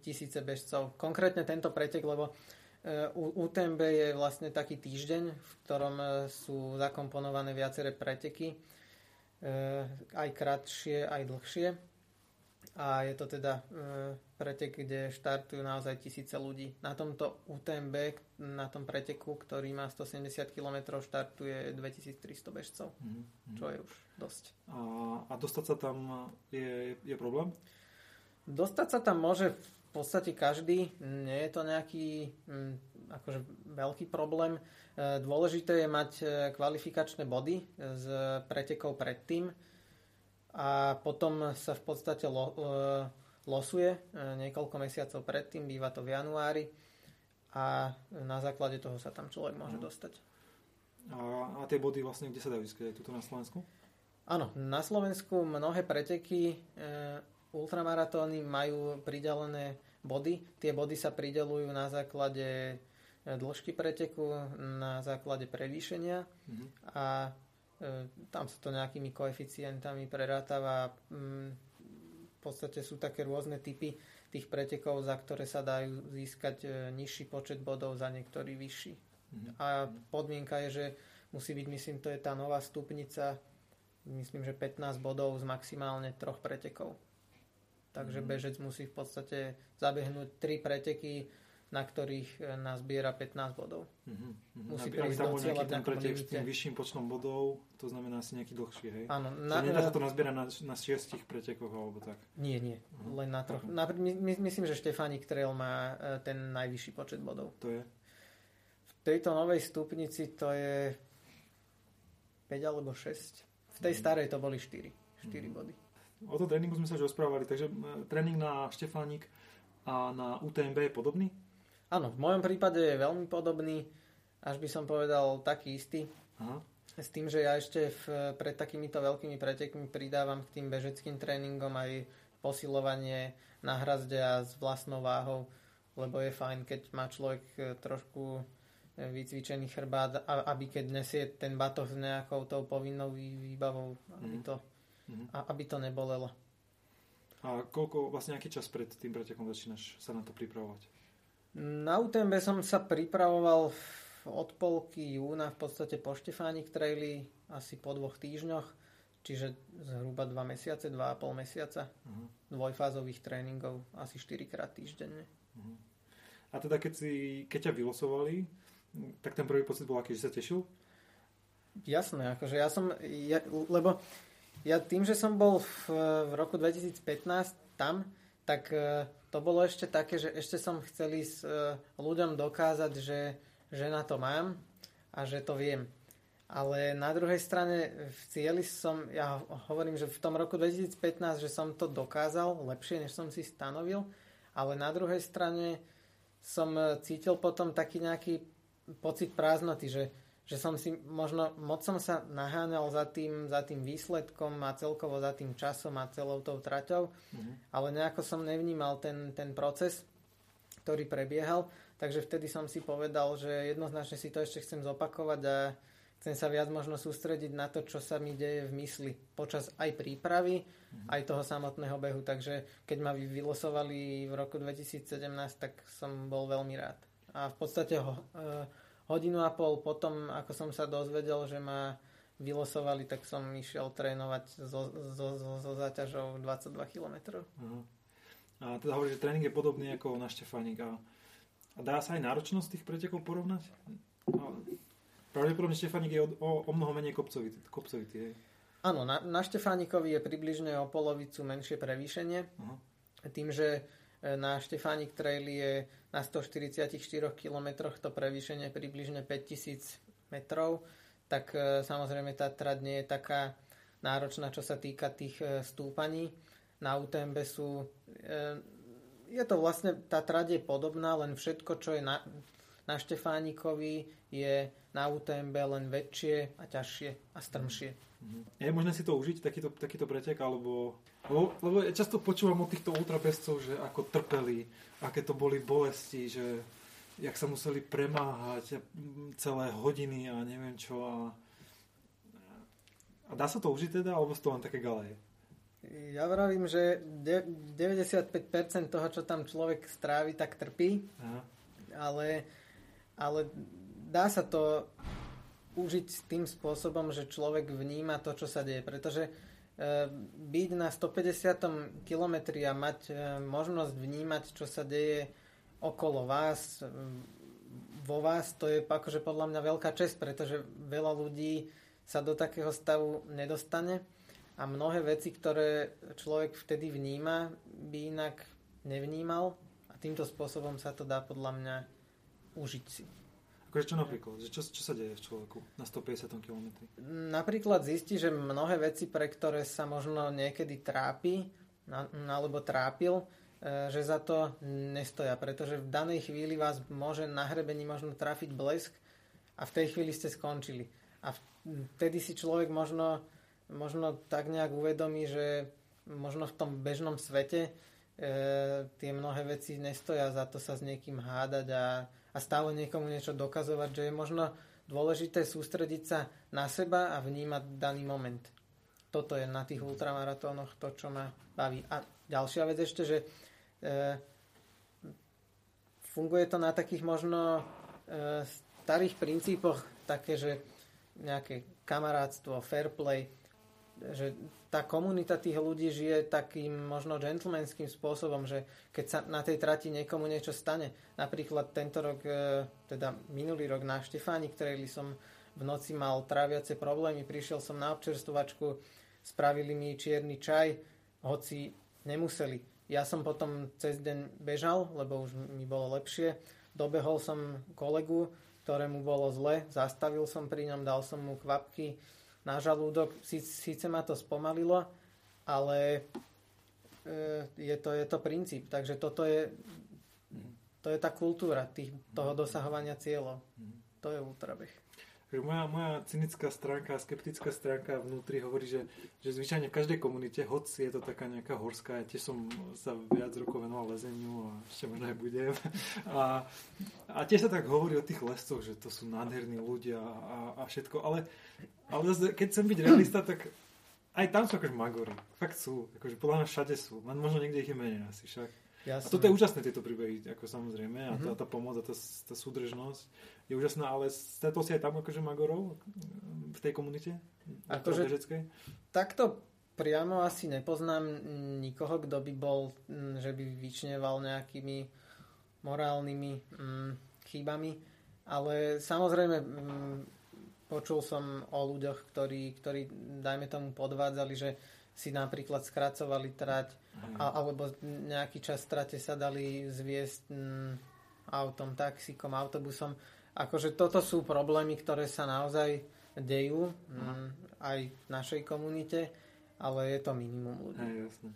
tisíce bežcov. Konkrétne tento pretek, lebo UTMB je vlastne taký týždeň, v ktorom e, sú zakomponované viaceré preteky, e, aj kratšie, aj dlhšie. A je to teda e, pretek, kde štartujú naozaj tisíce ľudí. Na tomto UTMB, na tom preteku, ktorý má 170 km, štartuje 2300 bežcov, mm-hmm. čo je už dosť. A, a dostať sa tam je, je problém? Dostať sa tam môže v podstate každý. Nie je to nejaký hm, akože veľký problém. E, dôležité je mať e, kvalifikačné body z pretekov predtým a potom sa v podstate lo, e, losuje niekoľko mesiacov predtým, býva to v januári a na základe toho sa tam človek môže no. dostať. A, a tie body vlastne kde sa dajú získať? Tuto na Slovensku? Áno, na Slovensku mnohé preteky e, ultramaratóny majú pridelené body. Tie body sa pridelujú na základe e, dĺžky preteku, na základe prevýšenia mm-hmm. a e, tam sa to nejakými koeficientami prerátava. Mm, v podstate sú také rôzne typy tých pretekov, za ktoré sa dajú získať e, nižší počet bodov, za niektorý vyšší. Mm-hmm. A podmienka je, že musí byť, myslím, to je tá nová stupnica, myslím, že 15 bodov z maximálne troch pretekov. Takže mm-hmm. bežec musí v podstate zabehnúť 3 preteky, na ktorých e, nazbiera 15 bodov. Mm-hmm. Musí aby, prísť do cieľa ten pretek s tým vyšším počtom bodov, to znamená asi nejaký dlhší, hej? Áno. Na, nedá sa to nazbierať na, na šiestich pretekoch alebo tak? Nie, nie. Uh-huh. Len na troch. Uh-huh. My, myslím, že Štefánik Trail má e, ten najvyšší počet bodov. To je? V tejto novej stupnici to je 5 alebo 6. V tej uh-huh. starej to boli 4. 4 uh-huh. body. O to tréningu sme sa už rozprávali, takže tréning na Štefánik a na UTMB je podobný? Áno, v mojom prípade je veľmi podobný, až by som povedal taký istý. Aha. S tým, že ja ešte v, pred takýmito veľkými pretekmi pridávam k tým bežeckým tréningom aj posilovanie na hrazde a s vlastnou váhou, lebo je fajn, keď má človek e, trošku e, vycvičený chrbát, aby keď nesie ten batoh s nejakou tou povinnou výbavou, aby mhm. To, mm. aby to nebolelo. A koľko, vlastne aký čas pred tým pretekom začínaš sa na to pripravovať? Na UTMB som sa pripravoval od polky júna v podstate po Štefánik traily asi po dvoch týždňoch, čiže zhruba dva mesiace, dva a pol mesiaca uh-huh. dvojfázových tréningov asi 4 krát týždenne. Uh-huh. A teda keď, si, keď ťa vylosovali, tak ten prvý pocit bol aký, že sa tešil? Jasné, akože ja som, ja, lebo ja tým, že som bol v, v roku 2015 tam, tak to bolo ešte také, že ešte som chcel ísť e, ľuďom dokázať, že, že na to mám a že to viem. Ale na druhej strane v cieli som, ja hovorím, že v tom roku 2015, že som to dokázal lepšie, než som si stanovil, ale na druhej strane som e, cítil potom taký nejaký pocit prázdnoty, že že som si možno moc som sa naháňal za tým, za tým výsledkom a celkovo za tým časom a celou tou traťou, mm-hmm. ale nejako som nevnímal ten, ten proces, ktorý prebiehal, takže vtedy som si povedal, že jednoznačne si to ešte chcem zopakovať a chcem sa viac možno sústrediť na to, čo sa mi deje v mysli počas aj prípravy, mm-hmm. aj toho samotného behu. Takže keď ma vylosovali v roku 2017, tak som bol veľmi rád. A v podstate ho, e, hodinu a pol potom, ako som sa dozvedel, že ma vylosovali, tak som išiel trénovať so, so, so, so záťažou 22 km. Uh-huh. A teda hovorí, že tréning je podobný ako na Štefánik. A, a dá sa aj náročnosť tých pretekov porovnať? A pravdepodobne Štefánik je o, o, o mnoho menej kopcovitý. kopcovitý Áno, na, na Štefánikovi je približne o polovicu menšie prevýšenie. Uh-huh. Tým, že e, na Štefánik Trail je na 144 km to prevýšenie približne 5000 metrov, tak e, samozrejme tá trať nie je taká náročná, čo sa týka tých e, stúpaní. Na UTMB sú... E, je to vlastne, tá trať je podobná, len všetko, čo je na, na Štefánikovi, je na UTMB len väčšie a ťažšie a strmšie. Mm-hmm. Je možné si to užiť, takýto, takýto pretek, alebo... Lebo, ja často počúvam od týchto ultrapescov, že ako trpeli, aké to boli bolesti, že jak sa museli premáhať celé hodiny a neviem čo a, a dá sa to užiť teda, alebo sú to len také galeje? Ja vravím, že 95% toho, čo tam človek strávi, tak trpí, Aha. ale, ale dá sa to užiť tým spôsobom, že človek vníma to, čo sa deje, pretože E, byť na 150. kilometri a mať e, možnosť vnímať, čo sa deje okolo vás, e, vo vás, to je akože podľa mňa veľká čest, pretože veľa ľudí sa do takého stavu nedostane a mnohé veci, ktoré človek vtedy vníma, by inak nevnímal a týmto spôsobom sa to dá podľa mňa užiť si. Akože čo napríklad? Že čo, čo sa deje v človeku na 150 km? Napríklad zistí, že mnohé veci, pre ktoré sa možno niekedy trápi, alebo trápil, e, že za to nestoja, pretože v danej chvíli vás môže na hrebení možno trafiť blesk a v tej chvíli ste skončili. A vtedy si človek možno, možno tak nejak uvedomí, že možno v tom bežnom svete e, tie mnohé veci nestoja za to sa s niekým hádať a, a stále niekomu niečo dokazovať, že je možno dôležité sústrediť sa na seba a vnímať daný moment toto je na tých ultramaratónoch to, čo ma baví. A ďalšia vec ešte, že e, funguje to na takých možno e, starých princípoch, také, že nejaké kamarátstvo, fair play, že tá komunita tých ľudí žije takým možno gentlemanským spôsobom, že keď sa na tej trati niekomu niečo stane, napríklad tento rok, e, teda minulý rok na Štefáni, ktorý som v noci mal tráviace problémy, prišiel som na občerstovačku, spravili mi čierny čaj, hoci nemuseli. Ja som potom cez deň bežal, lebo už mi bolo lepšie. Dobehol som kolegu, ktorému bolo zle, zastavil som pri ňom, dal som mu kvapky na žalúdok. Síce ma to spomalilo, ale e, je to, je to princíp. Takže toto je, to je tá kultúra tých, toho dosahovania cieľov. To je ultrabeh moja, moja cynická stránka, skeptická stránka vnútri hovorí, že, že zvyčajne v každej komunite, hoc je to taká nejaká horská, ja tiež som sa viac rokov venoval lezeniu a ešte možno aj budem. A, a tiež sa tak hovorí o tých lescoch, že to sú nádherní ľudia a, a všetko, ale, ale zase, keď chcem byť realista, tak aj tam sú akože magory. Fakt sú. Akože podľa mňa všade sú. Len možno niekde ich je menej asi však. Jasne. A toto je úžasné, tieto príbehy, ako samozrejme, a tá, mhm. tá pomoc a tá, tá súdržnosť je úžasná, ale stretol si aj tam akože Magorov v tej komunite? Akože takto priamo asi nepoznám nikoho, kto by bol, že by vyčneval nejakými morálnymi mm, chybami, ale samozrejme mm, počul som o ľuďoch, ktorí, ktorí dajme tomu podvádzali, že si napríklad skracovali trať a, alebo nejaký čas strate sa dali zviesť m, autom, taxikom, autobusom. Akože toto sú problémy, ktoré sa naozaj dejú m, aj v našej komunite, ale je to minimum ľudí. Hej, jasne.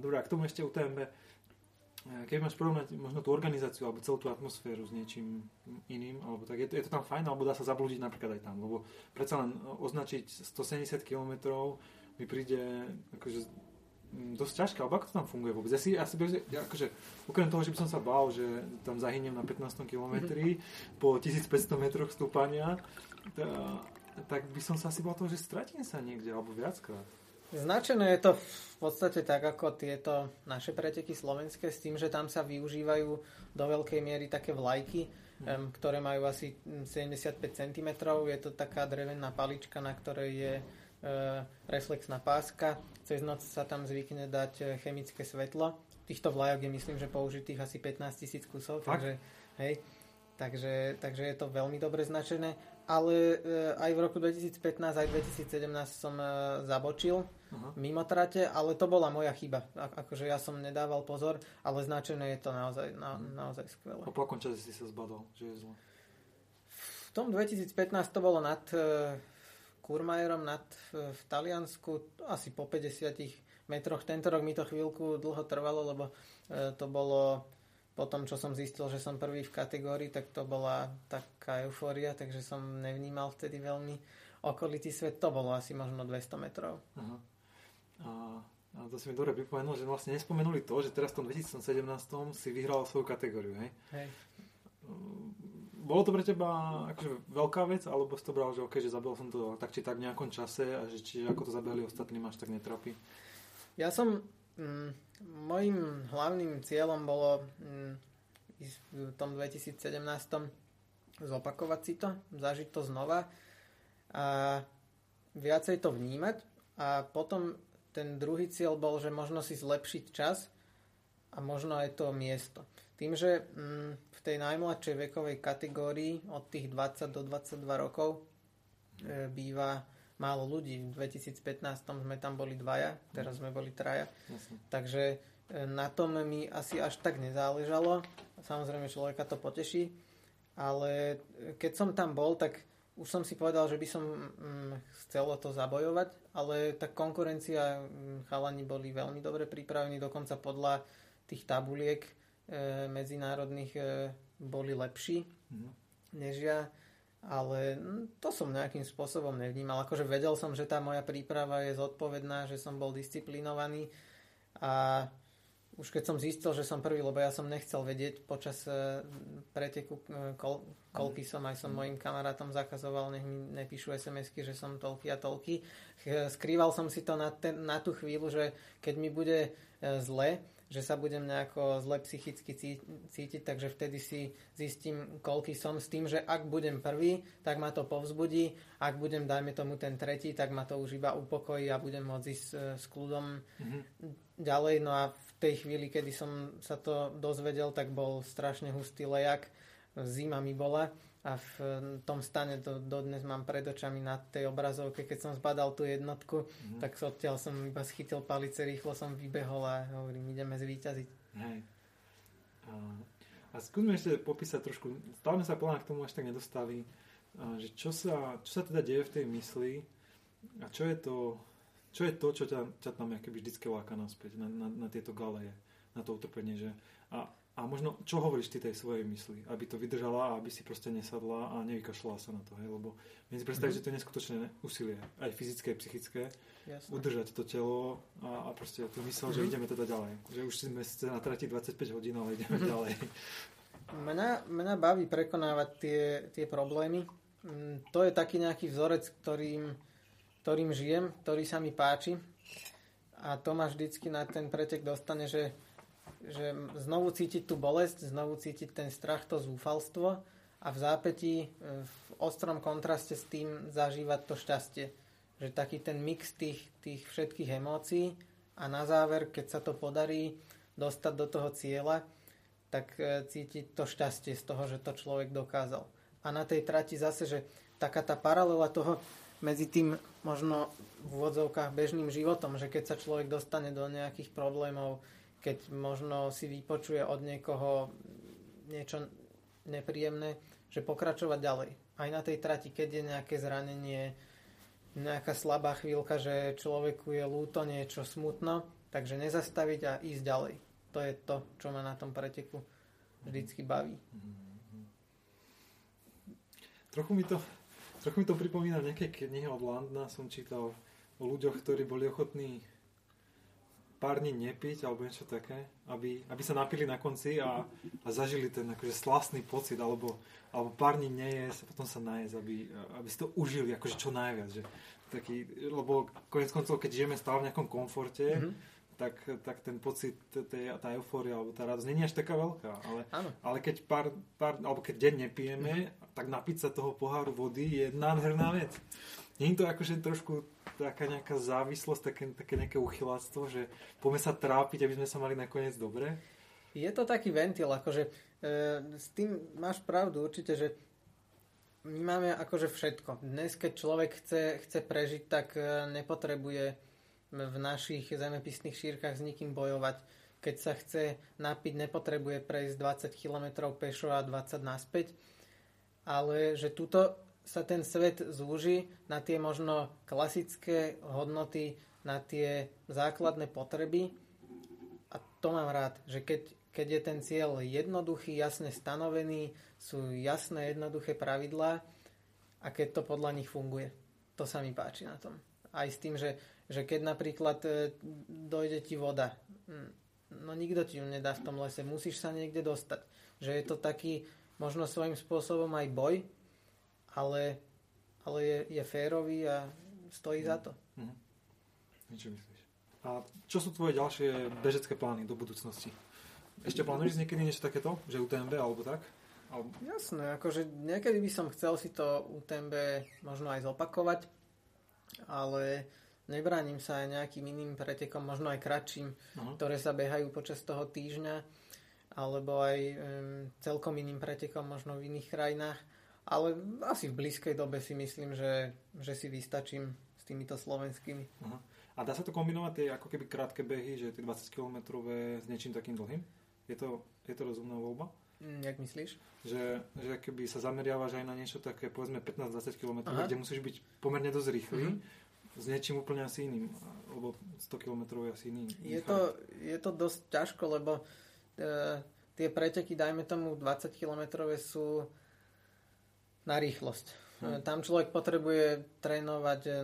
Dobre, a k tomu ešte UTMB. Keď máš porovnať možno tú organizáciu alebo celú tú atmosféru s niečím iným, alebo tak je to, je to tam fajn, alebo dá sa zablúdiť napríklad aj tam, lebo predsa len označiť 170 km mi príde akože mm, dosť ťažké, alebo ako to tam funguje vôbec? Ja si, ja si ja, akože, okrem toho, že by som sa bál, že tam zahyniem na 15 kilometri mm-hmm. po 1500 metroch stúpania, tá, tak by som sa asi bál toho, že stratím sa niekde, alebo viackrát. Značené je to v podstate tak, ako tieto naše preteky slovenské, s tým, že tam sa využívajú do veľkej miery také vlajky, mm. ktoré majú asi 75 cm. Je to taká drevená palička, na ktorej je reflexná páska. Cez noc sa tam zvykne dať e, chemické svetlo. Týchto vlajok je myslím, že použitých asi 15 tisíc kusov, takže, hej, takže, takže je to veľmi dobre značené. Ale e, aj v roku 2015, aj 2017 som zabočil uh-huh. mimo trate, ale to bola moja chyba. Akože ja som nedával pozor, ale značené je to naozaj, na, uh-huh. naozaj skvelé. A po akom čase si sa zbadol, že je zlo? V tom 2015 to bolo nad Kurmajerom nad, v Taliansku asi po 50 metroch. Tento rok mi to chvíľku dlho trvalo, lebo e, to bolo po tom, čo som zistil, že som prvý v kategórii, tak to bola taká eufória, takže som nevnímal vtedy veľmi okolitý svet. To bolo asi možno 200 metrov. Aha. A, a to si mi dobre pripomenul, že vlastne nespomenuli to, že teraz v tom 2017 si vyhral svoju kategóriu, hej? Hej bolo to pre teba akože veľká vec, alebo si to bral, že OK, že zabil som to tak či tak v nejakom čase a že či ako to zabehli ostatní máš tak netrapí? Ja som, mm, hlavným cieľom bolo mm, v tom 2017 zopakovať si to, zažiť to znova a viacej to vnímať a potom ten druhý cieľ bol, že možno si zlepšiť čas a možno aj to miesto. Tým, že mm, v tej najmladšej vekovej kategórii od tých 20 do 22 rokov e, býva málo ľudí. V 2015 sme tam boli dvaja, teraz sme boli traja. Jasne. Takže e, na tom mi asi až tak nezáležalo. Samozrejme človeka to poteší, ale keď som tam bol, tak už som si povedal, že by som mm, chcel to zabojovať, ale tá konkurencia, mm, chalani boli veľmi dobre pripravení, dokonca podľa tých tabuliek e, medzinárodných e, boli lepší než ja, ale mm, to som nejakým spôsobom nevnímal. Akože vedel som, že tá moja príprava je zodpovedná, že som bol disciplinovaný a už keď som zistil, že som prvý, lebo ja som nechcel vedieť počas e, preteku, e, kol, koľky som, aj som mojim kamarátom zakazoval, nech mi nepíšu SMS-ky, že som toľky a toľky. Skrýval som si to na, ten, na tú chvíľu, že keď mi bude e, zle, že sa budem nejako zle psychicky cítiť, takže vtedy si zistím, koľky som s tým, že ak budem prvý, tak ma to povzbudí, ak budem, dajme tomu, ten tretí, tak ma to už iba upokojí a budem môcť ísť s kľudom mm-hmm. ďalej. No a v tej chvíli, kedy som sa to dozvedel, tak bol strašne hustý lejak. Zima mi bola a v tom stane do, dodnes mám pred očami na tej obrazovke, keď som zbadal tú jednotku, mm. tak odtiaľ som iba schytil palice, rýchlo som vybehol a hovorím, ideme zvýťaziť. Hej. A, a skúsme ešte popísať trošku, stále sa plná k tomu až tak nedostali, a, že čo sa, čo sa teda deje v tej mysli a čo je to, čo je to, čo ťa, ťa tam vždycky láka naspäť na, na, na tieto galeje, na to utrpenie, že a, a možno, čo hovoríš ty tej svojej mysli, aby to vydržala a aby si proste nesadla a nevykašľala sa na to, hej? lebo viem si predstaviť, mm-hmm. že to je neskutočné úsilie, aj fyzické, psychické, Jasne. udržať to telo a, a proste tú mysl, mm-hmm. že mhm. ideme teda ďalej, že už sme na trati 25 hodín, ale ideme mm-hmm. ďalej. Mňa, mňa baví prekonávať tie, tie problémy. Mm, to je taký nejaký vzorec, ktorým ktorým žijem, ktorý sa mi páči. A to ma vždycky na ten pretek dostane, že, že znovu cítiť tú bolesť, znovu cítiť ten strach, to zúfalstvo a v zápätí e, v ostrom kontraste s tým zažívať to šťastie. Že taký ten mix tých, tých všetkých emócií a na záver, keď sa to podarí dostať do toho cieľa, tak e, cítiť to šťastie z toho, že to človek dokázal. A na tej trati zase, že taká tá paralela toho, medzi tým možno v úvodzovkách bežným životom, že keď sa človek dostane do nejakých problémov, keď možno si vypočuje od niekoho niečo nepríjemné, že pokračovať ďalej. Aj na tej trati, keď je nejaké zranenie, nejaká slabá chvíľka, že človeku je lúto niečo smutno, takže nezastaviť a ísť ďalej. To je to, čo ma na tom preteku vždycky baví. Trochu mi to Trochu mi to pripomína nejaké knihy od Landna, som čítal o ľuďoch, ktorí boli ochotní pár dní nepiť alebo niečo také, aby, aby sa napili na konci a, a zažili ten akože slastný pocit, alebo, alebo pár dní nejesť a potom sa najesť, aby, aby si to užili akože čo najviac. Že taký, lebo konec koncov, keď žijeme stále v nejakom komforte, mm-hmm tak, tak ten pocit, tej, tá eufória alebo tá radosť je až taká veľká. Ale, ale keď pár, pár, alebo keď deň nepijeme, mm-hmm. tak napiť sa toho poháru vody je nádherná vec. Je to akože trošku taká nejaká závislosť, také, také nejaké uchyláctvo, že poďme sa trápiť, aby sme sa mali nakoniec dobre? Je to taký ventil, akože e, s tým máš pravdu určite, že my máme akože všetko. Dnes, keď človek chce, chce prežiť, tak e, nepotrebuje v našich zemepisných šírkach s nikým bojovať. Keď sa chce napiť, nepotrebuje prejsť 20 km pešo a 20 naspäť. Ale že tuto sa ten svet zúži na tie možno klasické hodnoty, na tie základné potreby. A to mám rád, že keď, keď je ten cieľ jednoduchý, jasne stanovený, sú jasné, jednoduché pravidlá a keď to podľa nich funguje. To sa mi páči na tom. Aj s tým, že že keď napríklad e, dojde ti voda, hm, no nikto ti ju nedá v tom lese, musíš sa niekde dostať. Že je to taký možno svojím spôsobom aj boj, ale, ale je, je férový a stojí mm. za to. Mm. Čo myslíš? A čo sú tvoje ďalšie bežecké plány do budúcnosti? Ešte plánuješ niekedy niečo takéto? Že UTMB alebo tak? Alebo... Jasné, akože niekedy by som chcel si to UTMB možno aj zopakovať, ale nebránim sa aj nejakým iným pretekom, možno aj kratším, uh-huh. ktoré sa behajú počas toho týždňa, alebo aj um, celkom iným pretekom, možno v iných krajinách. Ale asi v blízkej dobe si myslím, že, že si vystačím s týmito slovenskými. Uh-huh. A dá sa to kombinovať tie ako keby krátke behy, že tie 20 km s niečím takým dlhým? Je to, je to rozumná voľba? Mm, jak myslíš? Že, že keby sa zameriavaš aj na niečo také, povedzme 15-20 km, Aha. kde musíš byť pomerne dosť rýchly, mm-hmm. s niečím úplne asi iným, lebo 100 km je asi iný. Je to, je to dosť ťažko, lebo e, tie preteky, dajme tomu 20 km sú na rýchlosť. Hmm. Tam človek potrebuje trénovať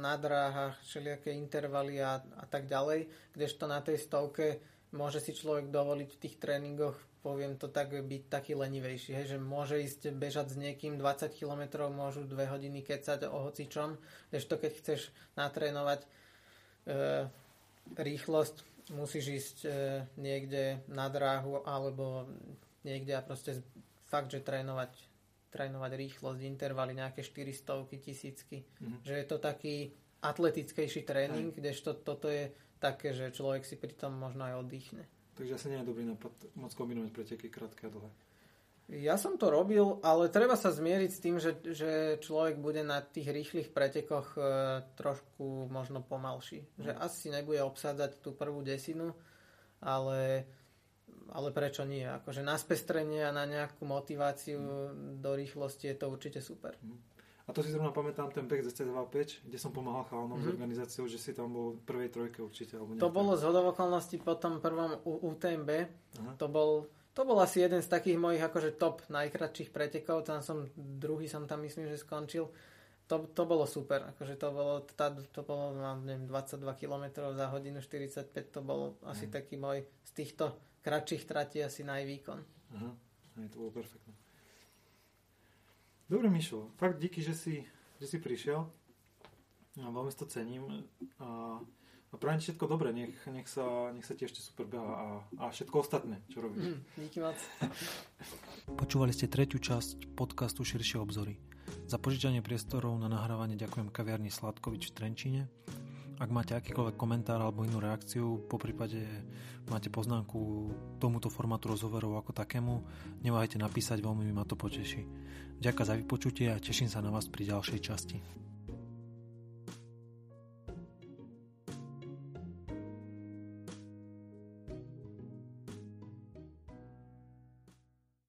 na dráhach, všelijaké intervaly a, a tak ďalej, kdežto na tej stovke môže si človek dovoliť v tých tréningoch, poviem to tak, byť taký lenivejší, hej, že môže ísť bežať s niekým 20 km, môžu 2 hodiny kecať o hocičom, kdežto keď chceš natrénovať e, rýchlosť, musíš ísť e, niekde na dráhu alebo niekde a proste fakt, že trénovať, trénovať rýchlosť, intervaly, nejaké 400 tisícky. Mm-hmm. Že je to taký atletickejší tréning, Aj. kdežto toto je také, že človek si pri tom možno aj oddychne. Takže asi nie je dobrý nápad moc kombinovať preteky krátke a dlhé. Ja som to robil, ale treba sa zmieriť s tým, že, že človek bude na tých rýchlych pretekoch e, trošku možno pomalší. Mm. Že asi nebude obsádzať tú prvú desinu, ale, ale prečo nie? Akože na spestrenie a na nejakú motiváciu mm. do rýchlosti je to určite super. Mm. A to si zrovna pamätám ten beh ZC25, kde som pomáhal chalanom mm-hmm. s organizáciou, že si tam bol v prvej trojke určite. Alebo to bolo z okolností po tom prvom UTMB. Aha. To bol to bol asi jeden z takých mojich akože top najkratších pretekov, tam som druhý som tam myslím, že skončil. To, to bolo super, akože to bolo, tá, to bolo neviem, 22 km za hodinu 45, to bol asi mm. taký môj z týchto kratších tratí asi najvýkon. Aha, aj to bolo perfektné. Dobre, Mišo, fakt díky, že si, že si prišiel. Ja veľmi to cením. A a prajem všetko dobré, nech, nech, sa, nech sa ti ešte super beha a, a všetko ostatné, čo robíš. Mm, díky moc. Počúvali ste tretiu časť podcastu Širšie obzory. Za požičanie priestorov na nahrávanie ďakujem kaviarni Sladkovič v Trenčine. Ak máte akýkoľvek komentár alebo inú reakciu, po prípade máte poznámku tomuto formátu rozhovorov ako takému, neváhajte napísať, veľmi mi ma to poteší. Ďakujem za vypočutie a teším sa na vás pri ďalšej časti.